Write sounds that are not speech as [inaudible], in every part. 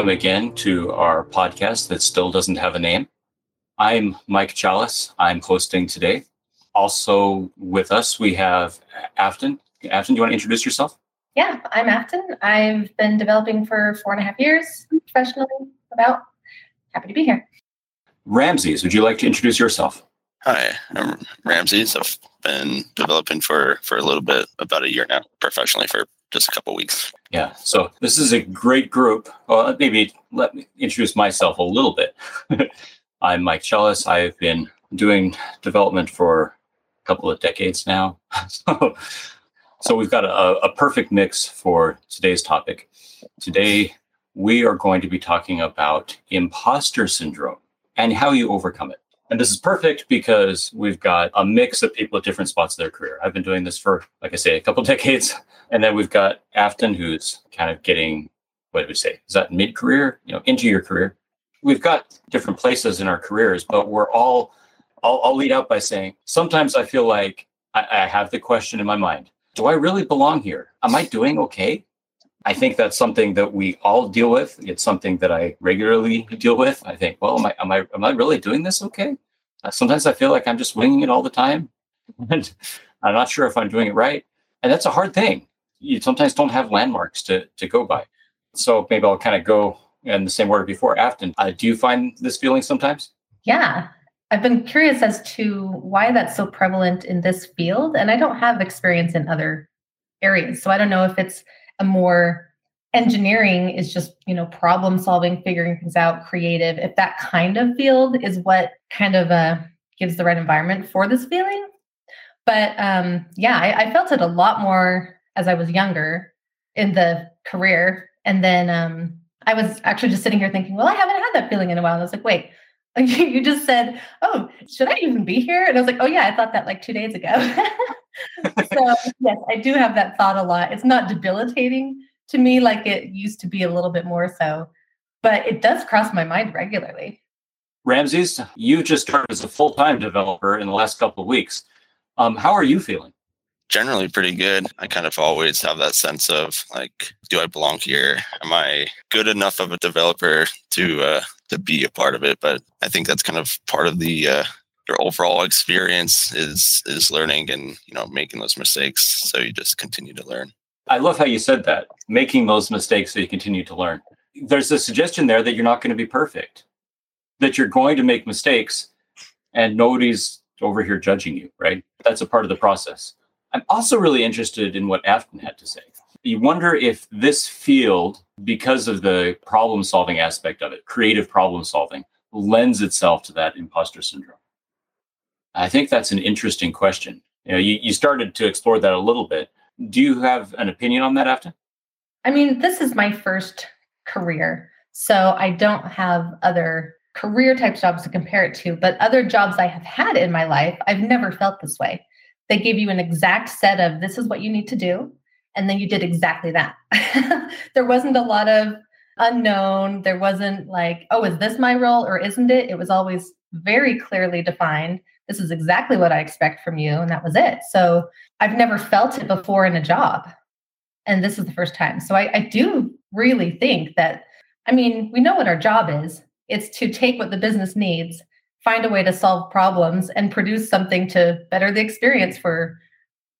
welcome again to our podcast that still doesn't have a name. I'm Mike Challis. I'm hosting today. Also with us, we have Afton. Afton, do you want to introduce yourself? Yeah, I'm Afton. I've been developing for four and a half years professionally, about. Happy to be here. Ramses, would you like to introduce yourself? Hi, I'm Ramses. I've been developing for for a little bit, about a year now, professionally for just a couple weeks. Yeah, so this is a great group. Well, maybe let me introduce myself a little bit. [laughs] I'm Mike Challis. I've been doing development for a couple of decades now. [laughs] so, so we've got a, a perfect mix for today's topic. Today, we are going to be talking about imposter syndrome and how you overcome it. And this is perfect because we've got a mix of people at different spots of their career. I've been doing this for, like I say, a couple [laughs] decades. And then we've got Afton, who's kind of getting, what do we say? Is that mid career, you know, into your career? We've got different places in our careers, but we're all, I'll, I'll lead out by saying sometimes I feel like I, I have the question in my mind Do I really belong here? Am I doing okay? I think that's something that we all deal with. It's something that I regularly deal with. I think, well, am I am I am I really doing this okay? Uh, sometimes I feel like I'm just winging it all the time, [laughs] and I'm not sure if I'm doing it right. And that's a hard thing. You sometimes don't have landmarks to to go by. So maybe I'll kind of go in the same order before. Afton, uh, do you find this feeling sometimes? Yeah, I've been curious as to why that's so prevalent in this field, and I don't have experience in other areas, so I don't know if it's a more engineering is just you know problem solving figuring things out creative. If that kind of field is what kind of uh, gives the right environment for this feeling. But um, yeah I, I, felt it a lot more as i was younger in the career. And then um, i was actually just sitting here thinking well i haven't had that feeling in a while. And i was like wait [laughs] you just said oh should i even be here and i was like oh yeah i thought that like two days ago [laughs] so yes, I do have that thought a lot. It's not debilitating to me like it used to be a little bit more so, but it does cross my mind regularly. Ramses, you just started as a full-time developer in the last couple of weeks. Um, how are you feeling? Generally pretty good. I kind of always have that sense of like, do I belong here? Am I good enough of a developer to uh, to be a part of it? But I think that's kind of part of the uh, your overall experience is is learning and you know making those mistakes so you just continue to learn. I love how you said that making those mistakes so you continue to learn. There's a suggestion there that you're not going to be perfect that you're going to make mistakes and nobody's over here judging you right? That's a part of the process. I'm also really interested in what afton had to say you wonder if this field because of the problem solving aspect of it creative problem solving lends itself to that imposter syndrome I think that's an interesting question. You know, you, you started to explore that a little bit. Do you have an opinion on that, Afton? I mean, this is my first career. So I don't have other career type jobs to compare it to, but other jobs I have had in my life, I've never felt this way. They give you an exact set of this is what you need to do. And then you did exactly that. [laughs] there wasn't a lot of unknown. There wasn't like, oh, is this my role or isn't it? It was always very clearly defined this is exactly what I expect from you. And that was it. So I've never felt it before in a job. And this is the first time. So I, I do really think that, I mean, we know what our job is it's to take what the business needs, find a way to solve problems, and produce something to better the experience for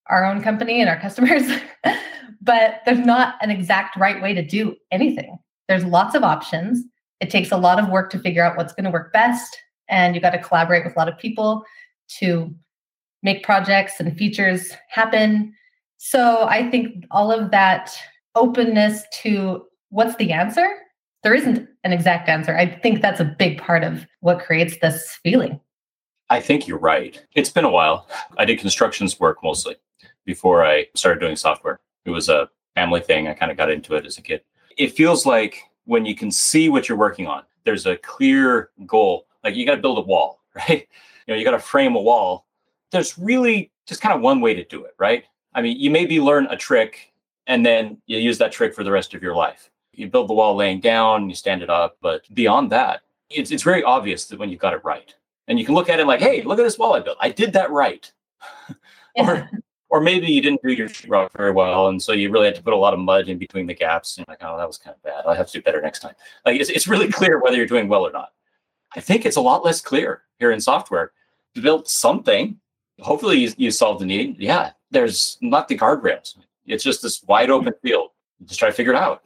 our own company and our customers. [laughs] but there's not an exact right way to do anything. There's lots of options. It takes a lot of work to figure out what's going to work best. And you got to collaborate with a lot of people to make projects and features happen. So I think all of that openness to what's the answer? There isn't an exact answer. I think that's a big part of what creates this feeling. I think you're right. It's been a while. I did constructions work mostly before I started doing software. It was a family thing. I kind of got into it as a kid. It feels like when you can see what you're working on, there's a clear goal. Like you got to build a wall, [laughs] right? you know you got to frame a wall there's really just kind of one way to do it right i mean you maybe learn a trick and then you use that trick for the rest of your life you build the wall laying down you stand it up but beyond that it's, it's very obvious that when you got it right and you can look at it like hey look at this wall i built i did that right [laughs] or or maybe you didn't do your rock very well, and so you really had to put a lot of mud in between the gaps. And like, oh, that was kind of bad. I'll have to do better next time. Like it's, it's really [laughs] clear whether you're doing well or not. I think it's a lot less clear here in software. You built something. Hopefully, you, you solve the need. Yeah, there's not the guardrails. It's just this wide open field. Just try to figure it out.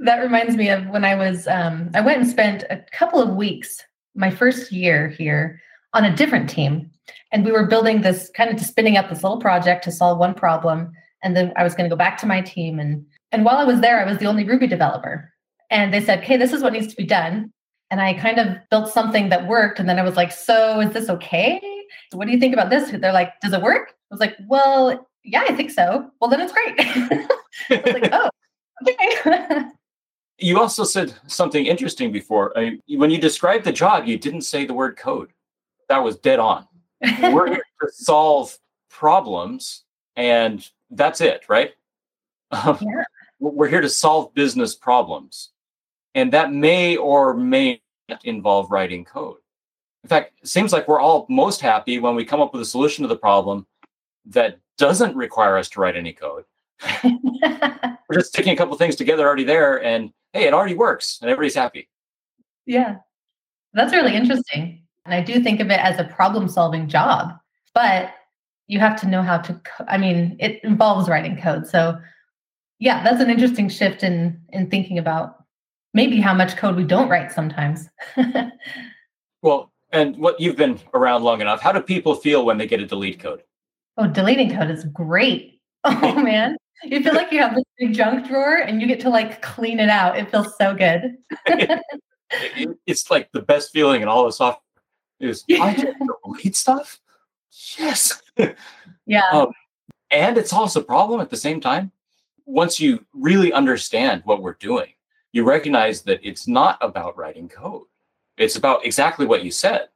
That reminds me of when I was, um, I went and spent a couple of weeks, my first year here, on a different team. And we were building this kind of spinning up this little project to solve one problem. And then I was going to go back to my team. And, and while I was there, I was the only Ruby developer. And they said, okay, this is what needs to be done. And I kind of built something that worked. And then I was like, so is this okay? What do you think about this? They're like, does it work? I was like, well, yeah, I think so. Well, then it's great. [laughs] I was like, oh, okay. [laughs] you also said something interesting before. I when you described the job, you didn't say the word code. That was dead on. We're here to solve problems, and that's it, right? Um, yeah. We're here to solve business problems. And that may or may not involve writing code. In fact, it seems like we're all most happy when we come up with a solution to the problem that doesn't require us to write any code. [laughs] we're just sticking a couple things together already there, and hey, it already works, and everybody's happy. Yeah, that's really interesting. And I do think of it as a problem solving job, but you have to know how to, co- I mean, it involves writing code. So, yeah, that's an interesting shift in in thinking about maybe how much code we don't write sometimes. [laughs] well, and what you've been around long enough, how do people feel when they get a delete code? Oh, deleting code is great. [laughs] Oh [laughs] man. You feel like you have this big junk drawer and you get to like clean it out. It feels so good. it's like the best feeling in all the software is I to delete stuff. Yes. Yeah. Um, and it solves a problem at the same time. Once you really understand what we're doing, you recognize that it's not about writing code. It's about exactly what you said.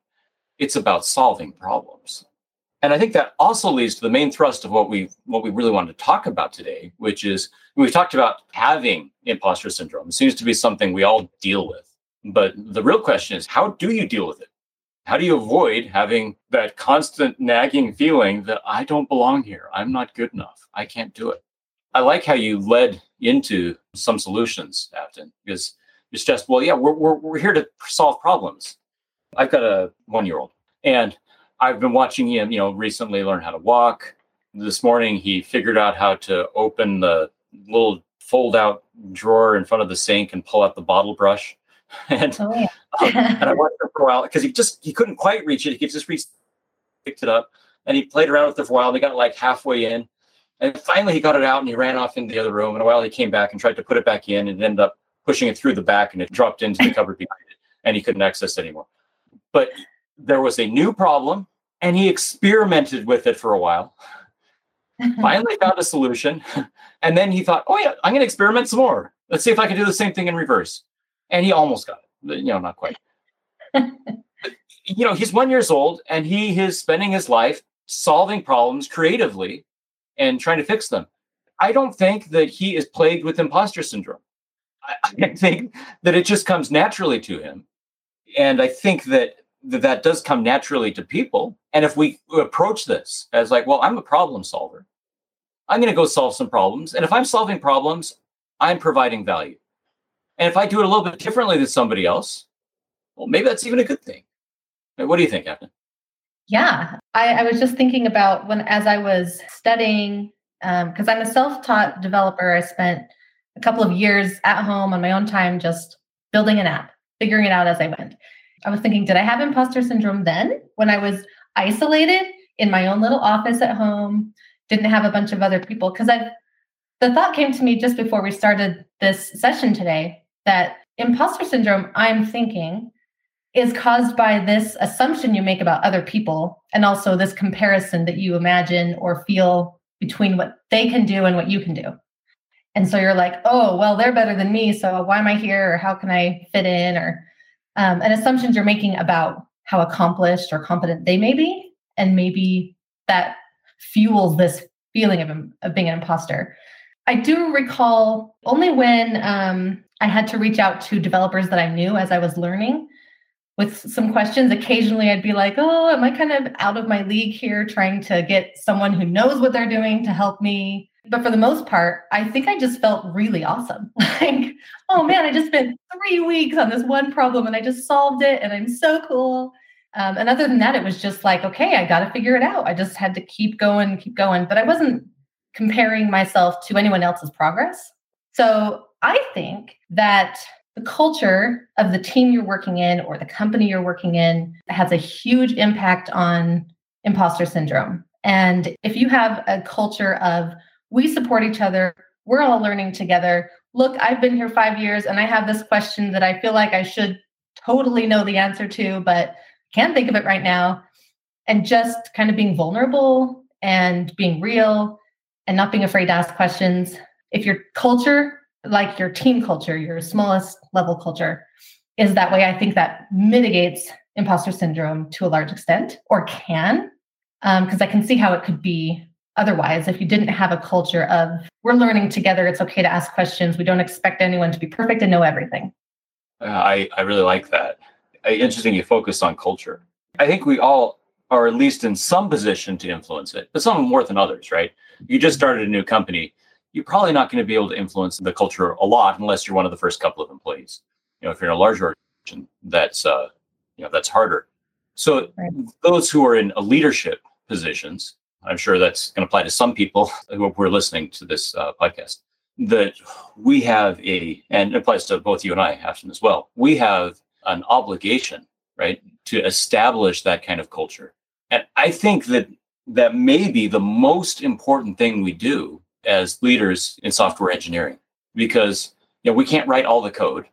It's about solving problems. And I think that also leads to the main thrust of what we what we really wanted to talk about today, which is we've talked about having imposter syndrome. It seems to be something we all deal with. But the real question is how do you deal with it? How do you avoid having that constant nagging feeling that I don't belong here? I'm not good enough. I can't do it. I like how you led into some solutions, Afton, because it's just, well, yeah, we're, we're, we're here to solve problems. I've got a one year old, and I've been watching him, you know, recently learn how to walk. This morning, he figured out how to open the little fold out drawer in front of the sink and pull out the bottle brush. [laughs] and, oh, yeah. um, [laughs] and I [laughs] watched him for a while because he just he couldn't quite reach it. He could just reach, picked it up, and he played around with it for a while. And he got like halfway in, and finally he got it out and he ran off into the other room. And a while he came back and tried to put it back in, and ended up pushing it through the back, and it dropped into the cupboard behind it, and he couldn't access it anymore. But there was a new problem and he experimented with it for a while. Finally found a solution. And then he thought, oh, yeah, I'm going to experiment some more. Let's see if I can do the same thing in reverse. And he almost got it, you know, not quite. you know, he's one years old and he is spending his life solving problems creatively and trying to fix them. I don't think that he is plagued with imposter syndrome. I, [laughs] I think that it just comes naturally to him. And I think that that that does come naturally to people. And if we approach this as like, well, I'm a problem solver, I'm going to go solve some problems. And if I'm solving problems, I'm providing value. And if I do it a little bit differently than somebody else, well, maybe that's even a good thing. What do you think, Evan? Yeah, I, I, was just thinking about when, as I was studying, because um, I'm a self taught developer, I spent a couple of years at home on my own time just building an app, figuring it out as I went. I was thinking, did I have imposter syndrome then when I was isolated in my own little office at home, didn't have a bunch of other people? Because I, the thought came to me just before we started this session today that imposter syndrome, I'm thinking, is caused by this assumption you make about other people and also this comparison that you imagine or feel between what they can do and what you can do. And so you're like, oh, well, they're better than me. So why am I here? Or how can I fit in? Or um, and assumptions you're making about how accomplished or competent they may be. And maybe that fuels this feeling of, of being an imposter. I do recall only when um, I had to reach out to developers that I knew as I was learning. with some questions. Occasionally I'd be like, oh, am I kind of out of my league here trying to get someone who knows what they're doing to help me? But for the most part, I think I just felt really awesome. [laughs] like, oh [laughs] man, I just spent three weeks on this one problem and I just solved it and I'm so cool. Um, and other than that, it was just like, okay, I got to figure it out. I just had to keep going, keep going. But I wasn't comparing myself to anyone else's progress. So I think that the culture of the team you're working in or the company you're working in has a huge impact on imposter syndrome. And if you have a culture of we support each other, we're all learning together. Look, I've been here five years and I have this question that I feel like I should totally know the answer to, but can't think of it right now. And just kind of being vulnerable and being real and not being afraid to ask questions. If your culture, like your team culture, your smallest level culture, is that way, I think that mitigates imposter syndrome to a large extent or can, because um, I can see how it could be otherwise if you didn't have a culture of we're learning together it's okay to ask questions we don't expect anyone to be perfect and know everything uh, i i really like that interesting you focus on culture. I think we all are at least in some position to influence it, but some more than others, right? You just started a new company. You're probably not going to be able to influence the culture a lot unless you're one of the first couple of employees. You know, if you're in a larger organization, that's uh, you know that's harder. So right. those who are in leadership positions, I'm sure that's going to apply to some people who are listening to this uh, podcast. That we have a, and it applies to both you and I, Afton, as well. We have an obligation, right, to establish that kind of culture. And I think that that may be the most important thing we do as leaders in software engineering because you know we can't write all the code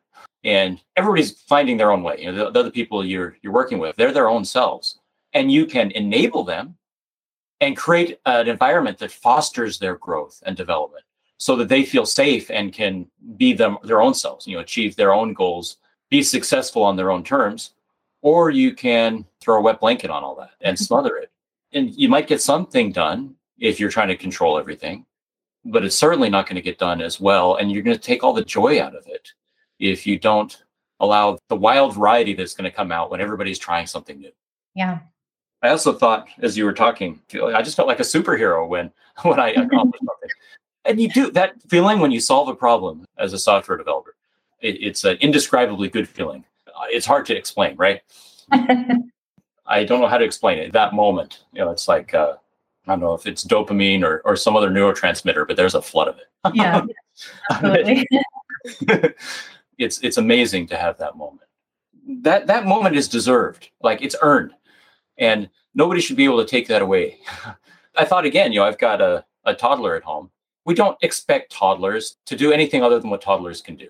and everybody's finding their own way you know the, the, other people you're you're working with they're their own selves and you can enable them and create an environment that fosters their growth and development so that they feel safe and can be them their own selves you know achieve their own goals be successful on their own terms, or you can throw a wet blanket on all that and [laughs] smother it. And you might get something done if you're trying to control everything, but it's certainly not going to get done as well. And you're going to take all the joy out of it if you don't allow the wild variety that's going to come out when everybody's trying something new. Yeah. I also thought as you were talking, I just felt like a superhero when [laughs] when I accomplished something. And you do that feeling when you solve a problem as a software developer it, it's an indescribably good feeling. Uh, it's hard to explain, right? [laughs] I don't know how to explain it. That moment, you know, it's like uh, I don't know if it's dopamine or or some other neurotransmitter, but there's a flood of it. Yeah, [laughs] absolutely. [laughs] it's it's amazing to have that moment. That that moment is deserved, like it's earned, and nobody should be able to take that away. [laughs] I thought again, you know, I've got a, a toddler at home. We don't expect toddlers to do anything other than what toddlers can do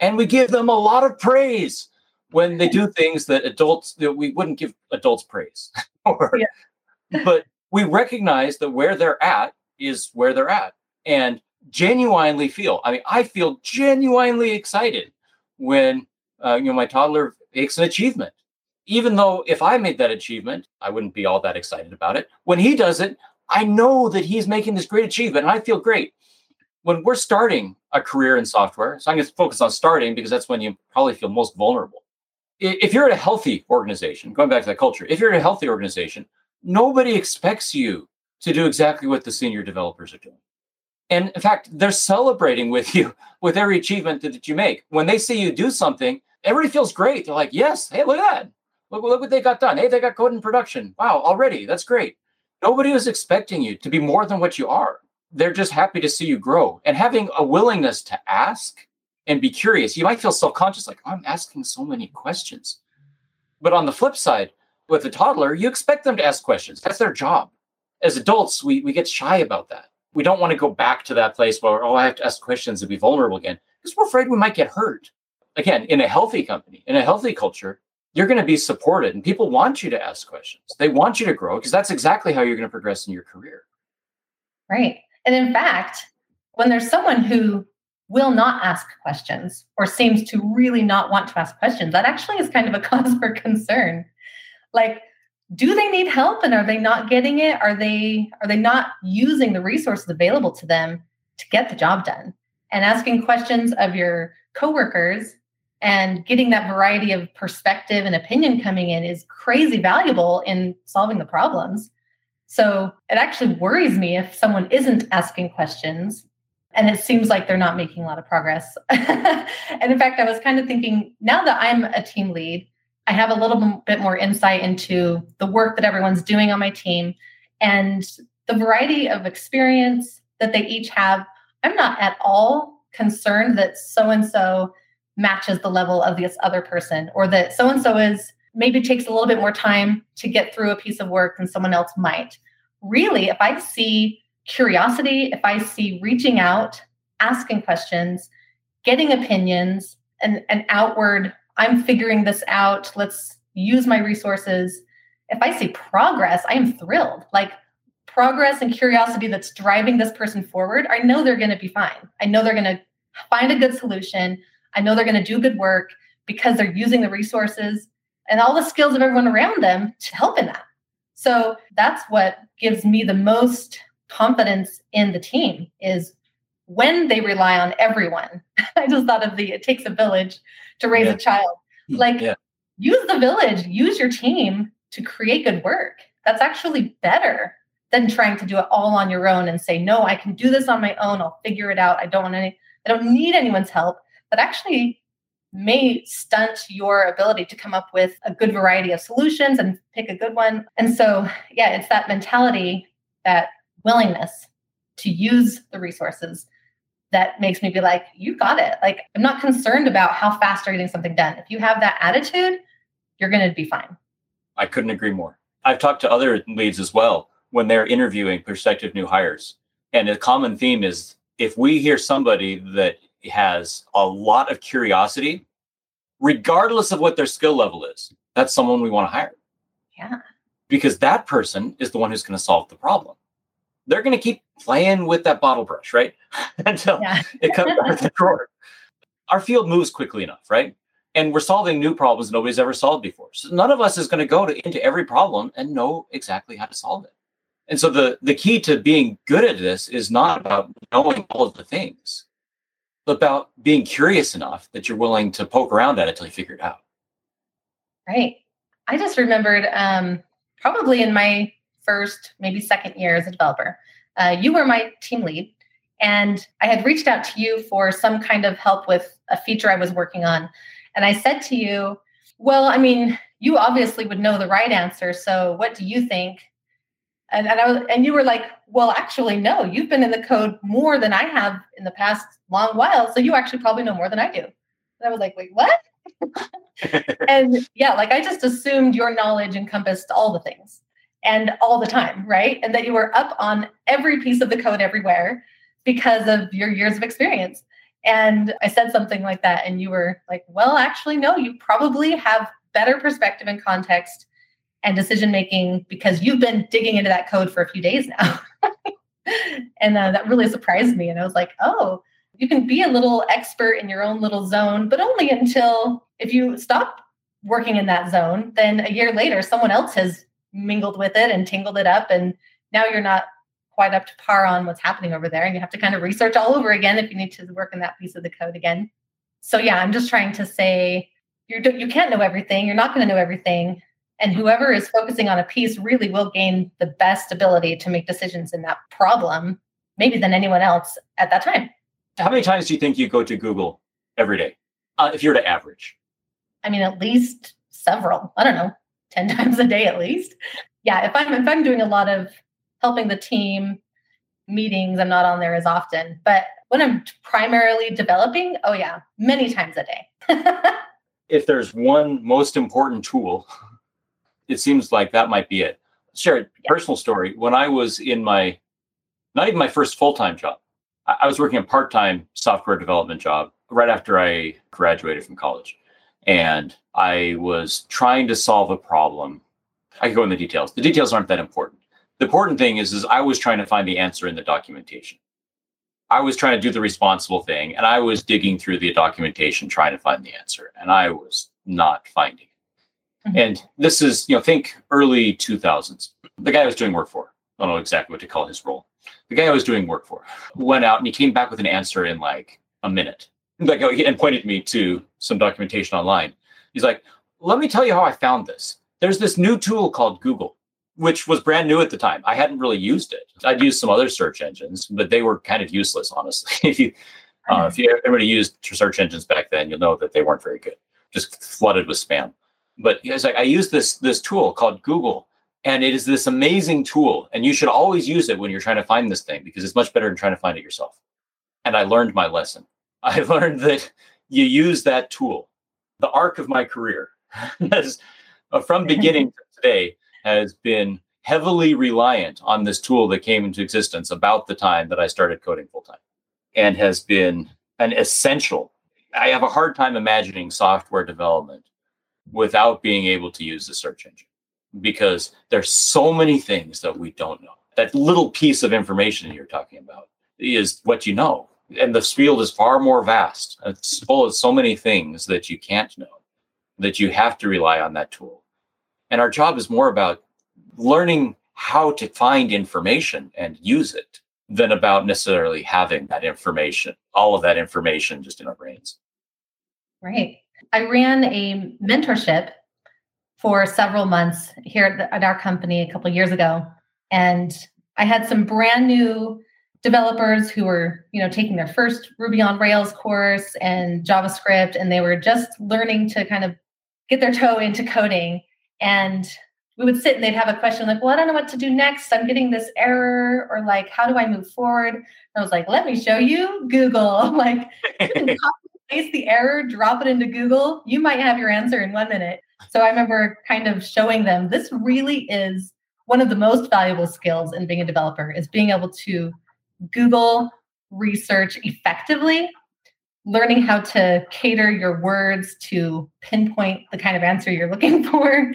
and we give them a lot of praise when they do things that adults that we wouldn't give adults praise or, yeah. but we recognize that where they're at is where they're at and genuinely feel i mean i feel genuinely excited when uh, you know my toddler makes an achievement. Even though if i made that achievement i wouldn't be all that excited about it. When he does it i know that he's making this great achievement and i feel great. When we're starting a career in software, so I'm going to focus on starting because that's when you probably feel most vulnerable. If you're at a healthy organization, going back to that culture, if you're at a healthy organization, nobody expects you to do exactly what the senior developers are doing. And in fact, they're celebrating with you [laughs] with every achievement that you make. When they see you do something, everybody feels great. They're like, yes, hey, look at that. Look, look what they got done. Hey, they got code in production. Wow, already. That's great. Nobody was expecting you to be more than what you are they're just happy to see you grow and having a willingness to ask and be curious. You might feel self conscious, like, I'm asking so many questions. But on the flip side, with a toddler, you expect them to ask questions. That's their job. As adults, we, we get shy about that. We don't want to go back to that place where, oh, I have to ask questions and be vulnerable again because we're afraid we might get hurt. Again, in a healthy company, in a healthy culture, you're going to be supported and people want you to ask questions. They want you to grow because that's exactly how you're going to progress in your career. Right. And in fact, when there's someone who will not ask questions or seems to really not want to ask questions, that actually is kind of a [laughs] cause for concern. Like, do they need help and are they not getting it? Are they are they not using the resources available to them to get the job done? And asking questions of your coworkers And getting that variety of perspective and opinion coming in is crazy valuable in solving the problems. So it actually worries me if someone isn't asking questions and it seems like they're not making a lot of progress. [laughs] and in fact, I was kind of thinking now that I'm a team lead, I have a little bit more insight into the work that everyone's doing on my team and the variety of experience that they each have. I'm not at all concerned that so and so matches the level of this other person or that so and so is maybe takes a little bit more time to get through a piece of work than someone else might. Really, if I see curiosity, if I see reaching out, asking questions, getting opinions, and an outward, I'm figuring this out, let's use my resources. If I see progress, I am thrilled. Like progress and curiosity that's driving this person forward, I know they're going to be fine. I know they're going to find a good solution. I know they're going to do good work because they're using the resources and all the skills of everyone around them to help in that. So that's what gives me the most confidence in the team is when they rely on everyone. [laughs] I just thought of the it takes a village to raise yeah. a child. Hmm. Like yeah. use the village, use your team to create good work. That's actually better than trying to do it all on your own and say, no, I can do this on my own. I'll figure it out. I don't want any, I don't need anyone's help. That actually may stunt your ability to come up with a good variety of solutions and pick a good one. And so, yeah, it's that mentality that willingness to use the resources that makes me be like, you got it. Like, I'm not concerned about how fast you're getting something done. If you have that attitude, you're going to be fine. I couldn't agree more. I've talked to other leads as well when they're interviewing prospective new hires. And a common theme is if we hear somebody that has a lot of curiosity, regardless of what their skill level is, that's someone we want to hire. Yeah. Because that person is the one who's going to solve the problem they're going to keep playing with that bottle brush, right? [laughs] Until yeah. [laughs] it comes out of the [laughs] drawer. Our field moves quickly enough, right? And we're solving new problems nobody's ever solved before. So none of us is going to go to, into every problem and know exactly how to solve it. And so the, the key to being good at this is not about knowing all of the things, but about being curious enough that you're willing to poke around at it until you figure it out. Right. I just remembered um, probably in my first, maybe second year as a developer. Uh, you were my team lead, and I had reached out to you for some kind of help with a feature I was working on. And I said to you, Well, I mean, you obviously would know the right answer. So what do you think? And, and, I was, and you were like, Well, actually, no, you've been in the code more than I have in the past long while. So you actually probably know more than I do. And I was like, Wait, what? [laughs] and yeah, like I just assumed your knowledge encompassed all the things and all the time, right? And that you were up on every piece of the code everywhere because of your years of experience. And I said something like that, and you were like, well, actually, no, you probably have better perspective and context and decision making because you've been digging into that code for a few days now. [laughs] and uh, that really surprised me. And I was like, oh, you can be a little expert in your own little zone, but only until if you stop working in that zone, then a year later, someone else has mingled with it and tingled it up and now you're not quite up to par on what's happening over there and you have to kind of research all over again if you need to work in that piece of the code again. So yeah i'm just trying to say you're you can't know everything you're not going to know everything and whoever is focusing on a piece really will gain the best ability to make decisions in that problem maybe than anyone else at that time. How many times do you think you go to google every day uh, if you're to average? I mean at least several i don't know 10 [laughs] times a day at least. Yeah, if I'm if I'm doing a lot of helping the team meetings, I'm not on there as often. But when I'm primarily developing, oh yeah, many times a day. [laughs] if there's one most important tool, it seems like that might be it. Share a personal story. When I was in my not even my first full-time job, I was working a part-time software development job right after I graduated from college and I was trying to solve a problem. I can go in the details. The details aren't that important. The important thing is, is I was trying to find the answer in the documentation. I was trying to do the responsible thing, and I was digging through the documentation trying to find the answer, and I was not finding it. Mm-hmm. And this is, you know, think early 2000s. The guy I was doing work for, I don't know exactly what to call his role. The guy I was doing work for went out and he came back with an answer in like a minute. like and pointed me to some documentation online. He's like, "Let me tell you how I found this. There's this new tool called Google, which was brand new at the time. I hadn't really used it. I'd used some other search engines, but they were kind of useless, honestly. [laughs] if you uh, if you everybody used search engines back then, you'll know that they weren't very good, just flooded with spam. But he's like, I used this this tool called Google, and it is this amazing tool, and you should always use it when you're trying to find this thing because it's much better than trying to find it yourself. And I learned my lesson. [laughs] I learned that you use that tool. The arc of my career [laughs] has, uh, from [laughs] beginning to today, has been heavily reliant on this tool that came into existence about the time that I started coding full time and has been an essential. I have a hard time imagining software development without being able to use the search engine because there's so many things that we don't know. That little piece of information you're talking about is what you know and the field is far more vast. It's full of so many things that you can't know that you have to rely on that tool. And our job is more about learning how to find information and use it than about necessarily having that information, all of that information just in our brains. Right. I ran a mentorship for several months here at, the, at our company a couple years ago. And I had some brand new developers who were you know taking their first ruby on rails course and javascript and they were just learning to kind of get their toe into coding. And we would sit and they'd have a question like well i don't know what to do next. I'm getting this error or like how do i move forward? And i was like let me show you google. [laughs] Like [laughs] copy and paste the error drop it into google. You might have your answer in one minute. So i remember kind of showing them this really is one of the most valuable skills in being a developer is being able to Google research effectively, learning how to cater your words to pinpoint the kind of answer you're looking [laughs] for.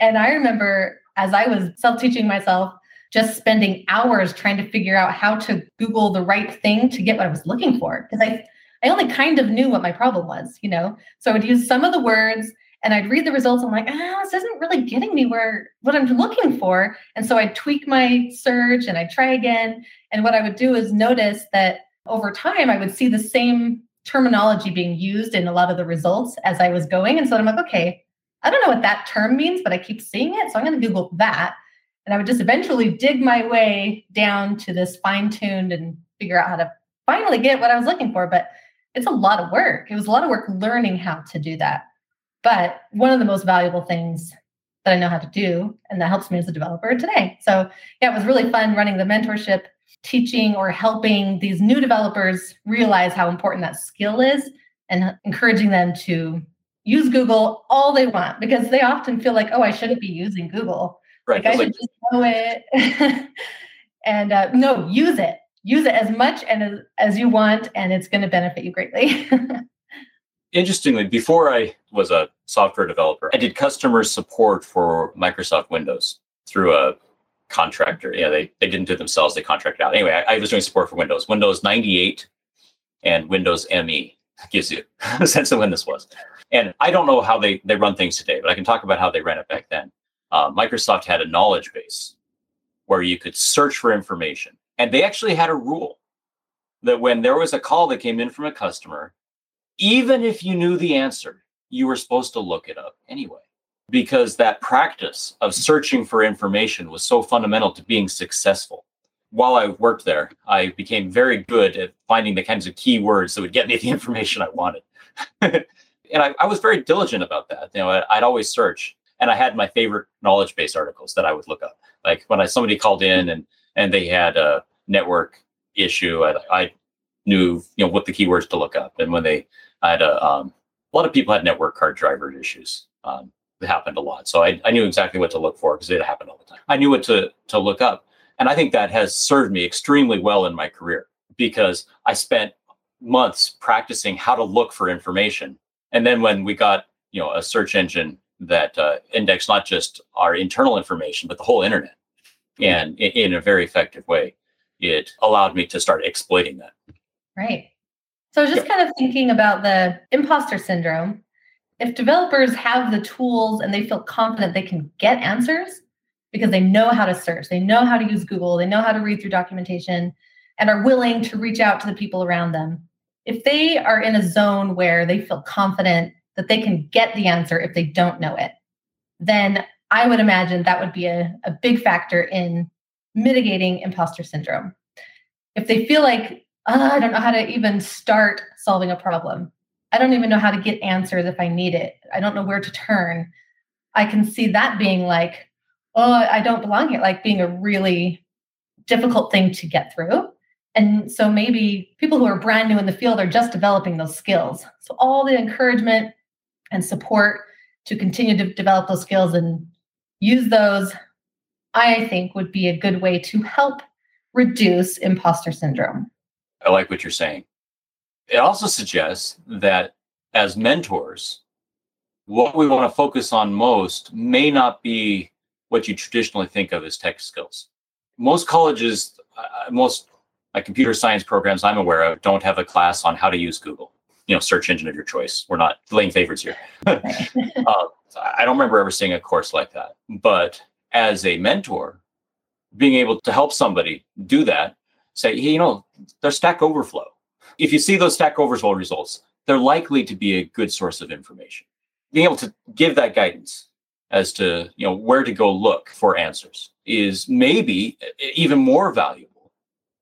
And I remember as I was self teaching myself, just spending hours trying to figure out how to Google the right thing to get what I was looking for. Because I, I only kind of knew what my problem was, you know? So I would use some of the words and I'd read the results. I'm like, ah, this isn't really getting me where what I'm looking for. And so I'd tweak my search and I'd try again. And what I would do is notice that over time I would see the same terminology being used in a lot of the results as I was going. And so I'm like, okay, I don't know what that term means, but I keep seeing it. So I'm going to Google that. And I would just eventually dig my way down to this fine tuned and figure out how to finally get what I was looking for. But it's a lot of work. It was a lot of work learning how to do that. But one of the most valuable things that I know how to do, and that helps me as a developer today. So, yeah, it was really fun running the mentorship, teaching or helping these new developers realize how important that skill is and encouraging them to use Google all they want because they often feel like, oh, I shouldn't be using Google. Right. Like I should just know it. [laughs] and uh, no, use it. Use it as much and as, as you want, and it's going to benefit you greatly. [laughs] interestingly, before I was a software developer, I did customer support for Microsoft Windows through a contractor. Yeah, they, they didn't do it themselves, they contracted out. Anyway, I, I was doing support for Windows, Windows 98 and Windows ME. Gives you [laughs] a sense of when this was. And I don't know how they, they run things today, but I can talk about how they ran it back then. Uh, Microsoft had a knowledge base where you could search for information. And they actually had a rule that when there was a call that came in from a customer, even if you knew the answer, you were supposed to look it up anyway, because that practice of searching for information was so fundamental to being successful. While I worked there, I became very good at finding the kinds of keywords that would get me the [laughs] information I wanted. [laughs] and I, I, was very diligent about that. You know, I, would always search, and I had my favorite knowledge base articles that I would look up. Like when I somebody called in and and they had a network issue, I, I knew you know what the keywords to look up, and when they I had a, um, a lot of people had network card driver issues. Um, it happened a lot. So I, I knew exactly what to look for because it happened all the time. I knew what to, to look up. And I think that has served me extremely well in my career because I spent months practicing how to look for information. And then when we got, you know, a search engine that uh, indexed not just our internal information, but the whole internet and in, in a very effective way, it allowed me to start exploiting that. Right. So just kind of thinking about the imposter syndrome. If developers have the tools and they feel confident they can get answers because they know how to search, they know how to use Google, they know how to read through documentation, and are willing to reach out to the people around them, if they are in a zone where they feel confident that they can get the answer if they don't know it, then I would imagine that would be a, a big factor in mitigating imposter syndrome. If they feel like, oh, I don't know how to even start solving a problem, I don't even know how to get answers if I need it, I don't know where to turn, I can see that being like, oh, I don't belong here, like being a really difficult thing to get through. And so maybe people who are brand new in the field are just developing those skills. So all the encouragement and support to continue to develop those skills and use those, I think would be a good way to help reduce imposter syndrome. I like what you're saying. It also suggests that as mentors, what we want to focus on most may not be what you traditionally think of as tech skills. Most colleges, uh, most like computer science programs I'm aware of, don't have a class on how to use Google, you know, search engine of your choice. We're not playing favors here. [laughs] uh, I don't remember ever seeing a course like that. But as a mentor, being able to help somebody do that, say, hey, you know, there's Stack Overflow. If you see those Stack Overflow results, they're likely to be a good source of information. Being able to give that guidance as to you know where to go look for answers is maybe even more valuable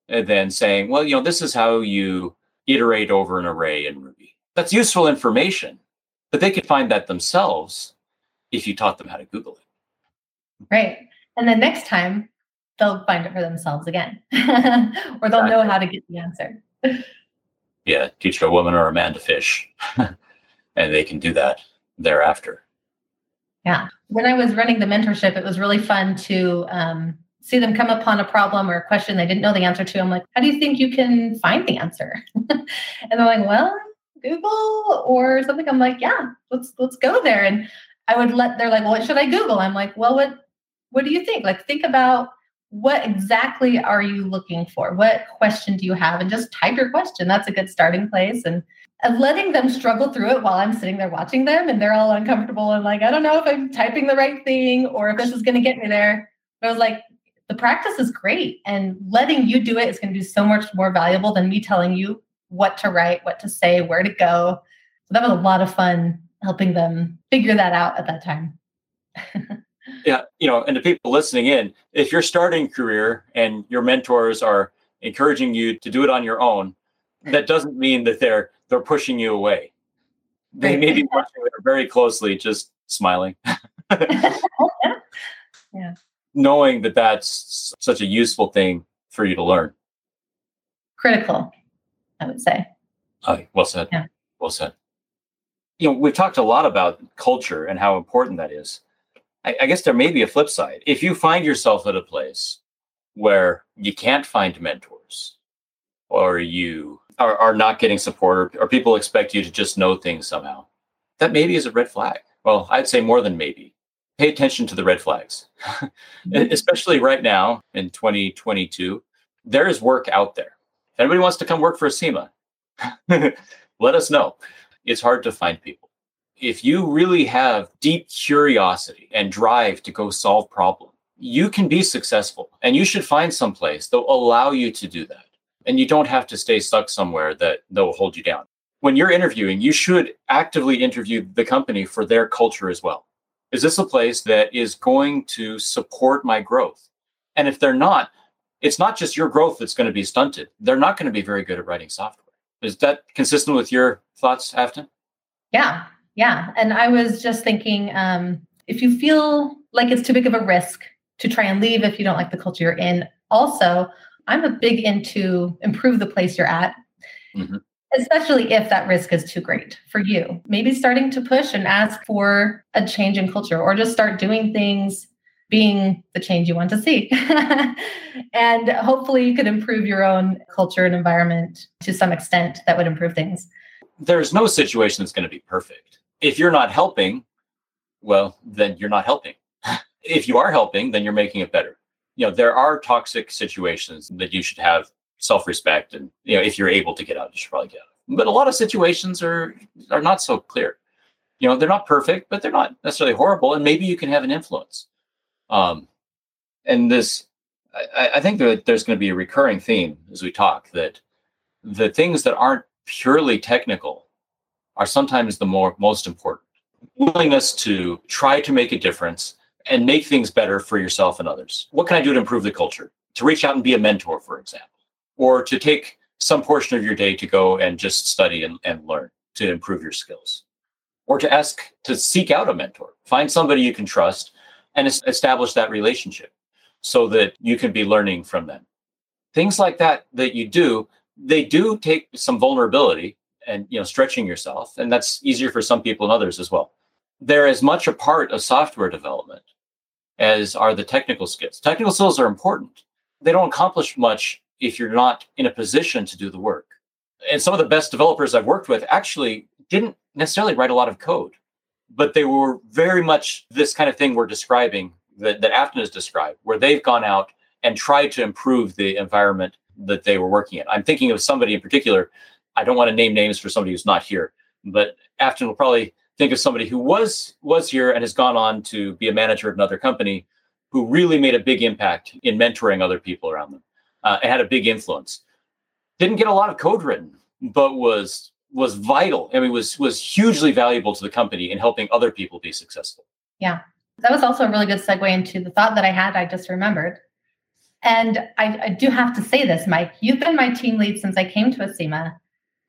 than saying, well, you know, this is how you iterate over an array in Ruby. That's useful information, but they could find that themselves if you taught them how to Google it. Right. And then next time they'll find it for themselves again, [laughs] or they'll exactly. know how to get the answer. yeah, teach a woman or a man to fish, [laughs] and they can do that thereafter. Yeah. When I was running the mentorship, it was really fun to um, see them come upon a problem or a question they didn't know the answer to. I'm like, how do you think you can find the answer? [laughs] and they're like, well, Google or something. I'm like, yeah, let's let's go there. And I would let they're like, well, what should I Google? I'm like, well, what what do you think? Like, think about what exactly are you looking for? What question do you have? And just type your question. That's a good starting place. And letting them struggle through it while I'm sitting there watching them and they're all uncomfortable and like, I don't know if I'm typing the right thing or if this is going to get me there. But I was like, the practice is great. And letting you do it is going to be so much more valuable than me telling you what to write, what to say, where to go. So that was a lot of fun helping them figure that out at that time. [laughs] yeah. You know, and the people listening in, if you're starting career and your mentors are encouraging you to do it on your own, that doesn't mean that they're they're pushing you away. They may be watching it very closely, just smiling. [laughs] yeah. Knowing that that's such a useful thing for you to learn. Critical, I would say. Oh, well said. Yeah. Well said. You know, we've talked a lot about culture and how important that is. I, I guess there may be a flip side. If you find yourself at a place where you can't find mentors or you are, are not getting support or, or people expect you to just know things somehow, that maybe is a red flag. Well, I'd say more than maybe. Pay attention to the red flags, [laughs] mm-hmm. especially right now in 2022. There is work out there. If anybody wants to come work for SEMA, [laughs] let us know. It's hard to find people. If you really have deep curiosity and drive to go solve problems, you can be successful and you should find some place that will allow you to do that and you don't have to stay stuck somewhere that that will hold you down. When you're interviewing, you should actively interview the company for their culture as well. Is this a place that is going to support my growth? And if they're not, it's not just your growth that's going to be stunted. They're not going to be very good at writing software. Is that consistent with your thoughts, Afton? Yeah, yeah. And I was just thinking, um, if you feel like it's too big of a risk to try and leave if you don't like the culture you're in, also I'm a big into improve the place you're at. Mm-hmm. Especially if that risk is too great for you. Maybe starting to push and ask for a change in culture or just start doing things being the change you want to see. [laughs] and hopefully you could improve your own culture and environment to some extent that would improve things. There's no situation that's going to be perfect. If you're not helping, well, then you're not helping. if you are helping, then you're making it better. You know there are toxic situations that you should have self-respect and you know if you're able to get out you should probably get out. But a lot of situations are are not so clear. You know they're not perfect but they're not necessarily horrible and maybe you can have an influence. Um and this i, I think that there's going to be a recurring theme as we talk that the things that aren't purely technical are sometimes the more most important. Willingness to try to make a difference and make things better for yourself and others. What can I do to improve the culture? To reach out and be a mentor, for example, or to take some portion of your day to go and just study and, and learn to improve your skills, or to ask to seek out a mentor, find somebody you can trust and establish that relationship so that you can be learning from them. Things like that that you do, they do take some vulnerability and you know stretching yourself and that's easier for some people and others as well. They're as much a part of software development as are the technical skills. Technical skills are important. They don't accomplish much if you're not in a position to do the work. And some of the best developers i've worked with actually didn't necessarily write a lot of code but they were very much this kind of thing we're describing that, that afton has described where they've gone out and tried to improve the environment that they were working in. I'm thinking of somebody in particular I don't want to name names for somebody who's not here, but Afton will probably think of somebody who was was here and has gone on to be a manager of another company who really made a big impact in mentoring other people around them uh, had a big influence. Didn't get a lot of code written, but was was vital. I mean, was was hugely valuable to the company in helping other people be successful. Yeah, that was also a really good segue into the thought that I had. I just remembered, and I, I do have to say this, Mike. You've been my team lead since I came to Acima,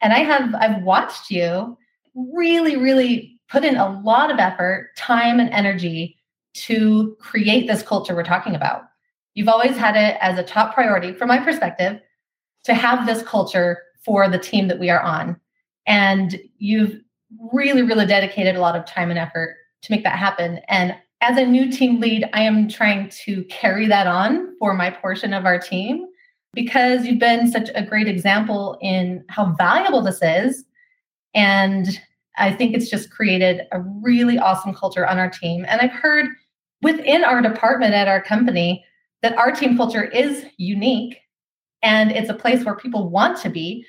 and I have I've watched you really, really put in a lot of effort, time, and energy to create this culture we're talking about. You've always had it as a top priority, from my perspective, to have this culture for the team that we are on. And you've really, really dedicated a lot of time and effort to make that happen. And as a new team lead, I am trying to carry that on for my portion of our team because you've been such a great example in how valuable this is. And I think it's just created a really awesome culture on our team. And I've heard within our department at our company that our team culture is unique and it's a place where people want to be.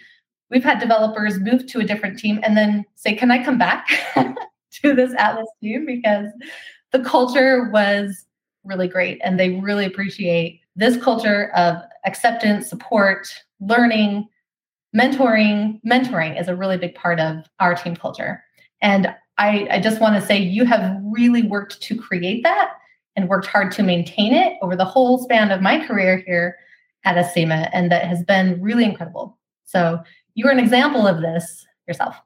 We've had developers move to a different team and then say, Can I come back [laughs] to this Atlas team? Because the culture was really great and they really appreciate this culture of acceptance, support, learning, mentoring. Mentoring is a really big part of our team culture. And I, I just want to say you have really worked to create that and worked hard to maintain it over the whole span of my career here at Acima. And that has been really incredible. So you are an example of this yourself.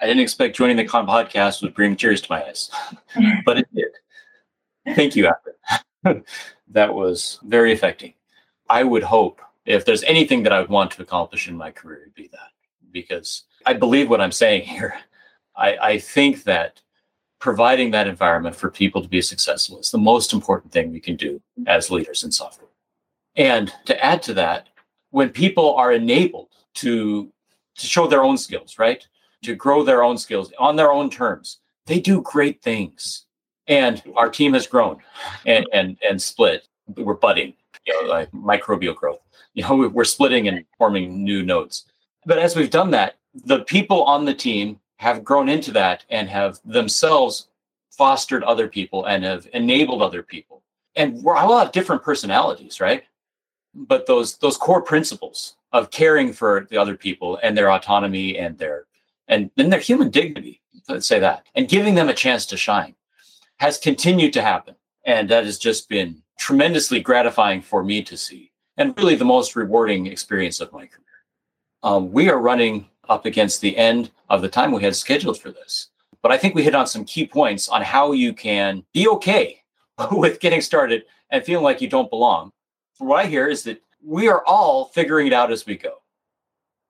I didn't expect joining the Con podcast would bring tears to my eyes, [laughs] but it did. Thank you, Afton. [laughs] that was very affecting. I would hope if there's anything that I would want to accomplish in my career, it'd be that because I believe what I'm saying here. I, I think that providing that environment for people to be successful is the most important thing we can do as leaders in software. And to add to that, when people are enabled to to show their own skills, right? To grow their own skills on their own terms, they do great things. And our team has grown and and, and split. We're budding you know, like microbial growth. [laughs] You know, we're splitting and forming new nodes. But as we've done that, the people on the team have grown into that and have themselves fostered other people and have enabled other people. And we're all have different personalities, right? But those those core principles of caring for the other people and their autonomy and their and then their human dignity, let's say that, and giving them a chance to shine has continued to happen. And that has just been tremendously gratifying for me to see, and really the most rewarding experience of my career. Um, we are running up against the end of the time we had scheduled for this, but I think we hit on some key points on how you can be okay [laughs] with getting started and feeling like you don't belong. What I hear is that we are all figuring it out as we go.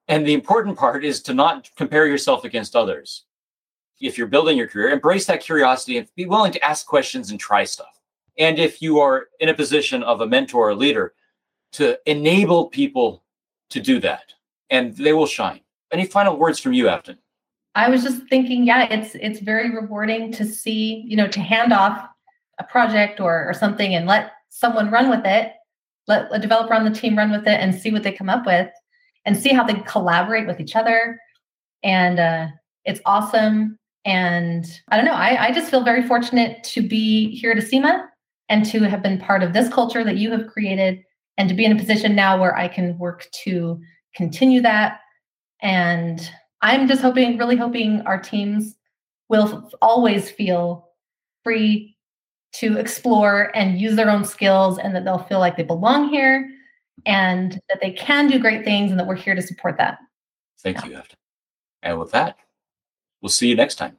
And the important part is to not compare yourself against others. If you're building your career, embrace that curiosity and be willing to ask questions and try stuff and if you are in a position of a mentor or leader to enable people to do that and they will shine. Any final words from you afton? I was just thinking yeah it's it's very rewarding to see you know to hand off a project or or something and let someone run with it let a developer on the team run with it and see what they come up with and see how they collaborate with each other. And uh, it's awesome. And i don't know I, I just feel very fortunate to be here at acima and to have been part of this culture that you have created and to be in a position now where I can work to continue that and I'm just hoping, really hoping our teams will always feel free to explore and use their own skills and that they'll feel like they belong here and that they can do great things and that we're here to support that. Thank yeah. you, Afton. And with that, we'll see you next time.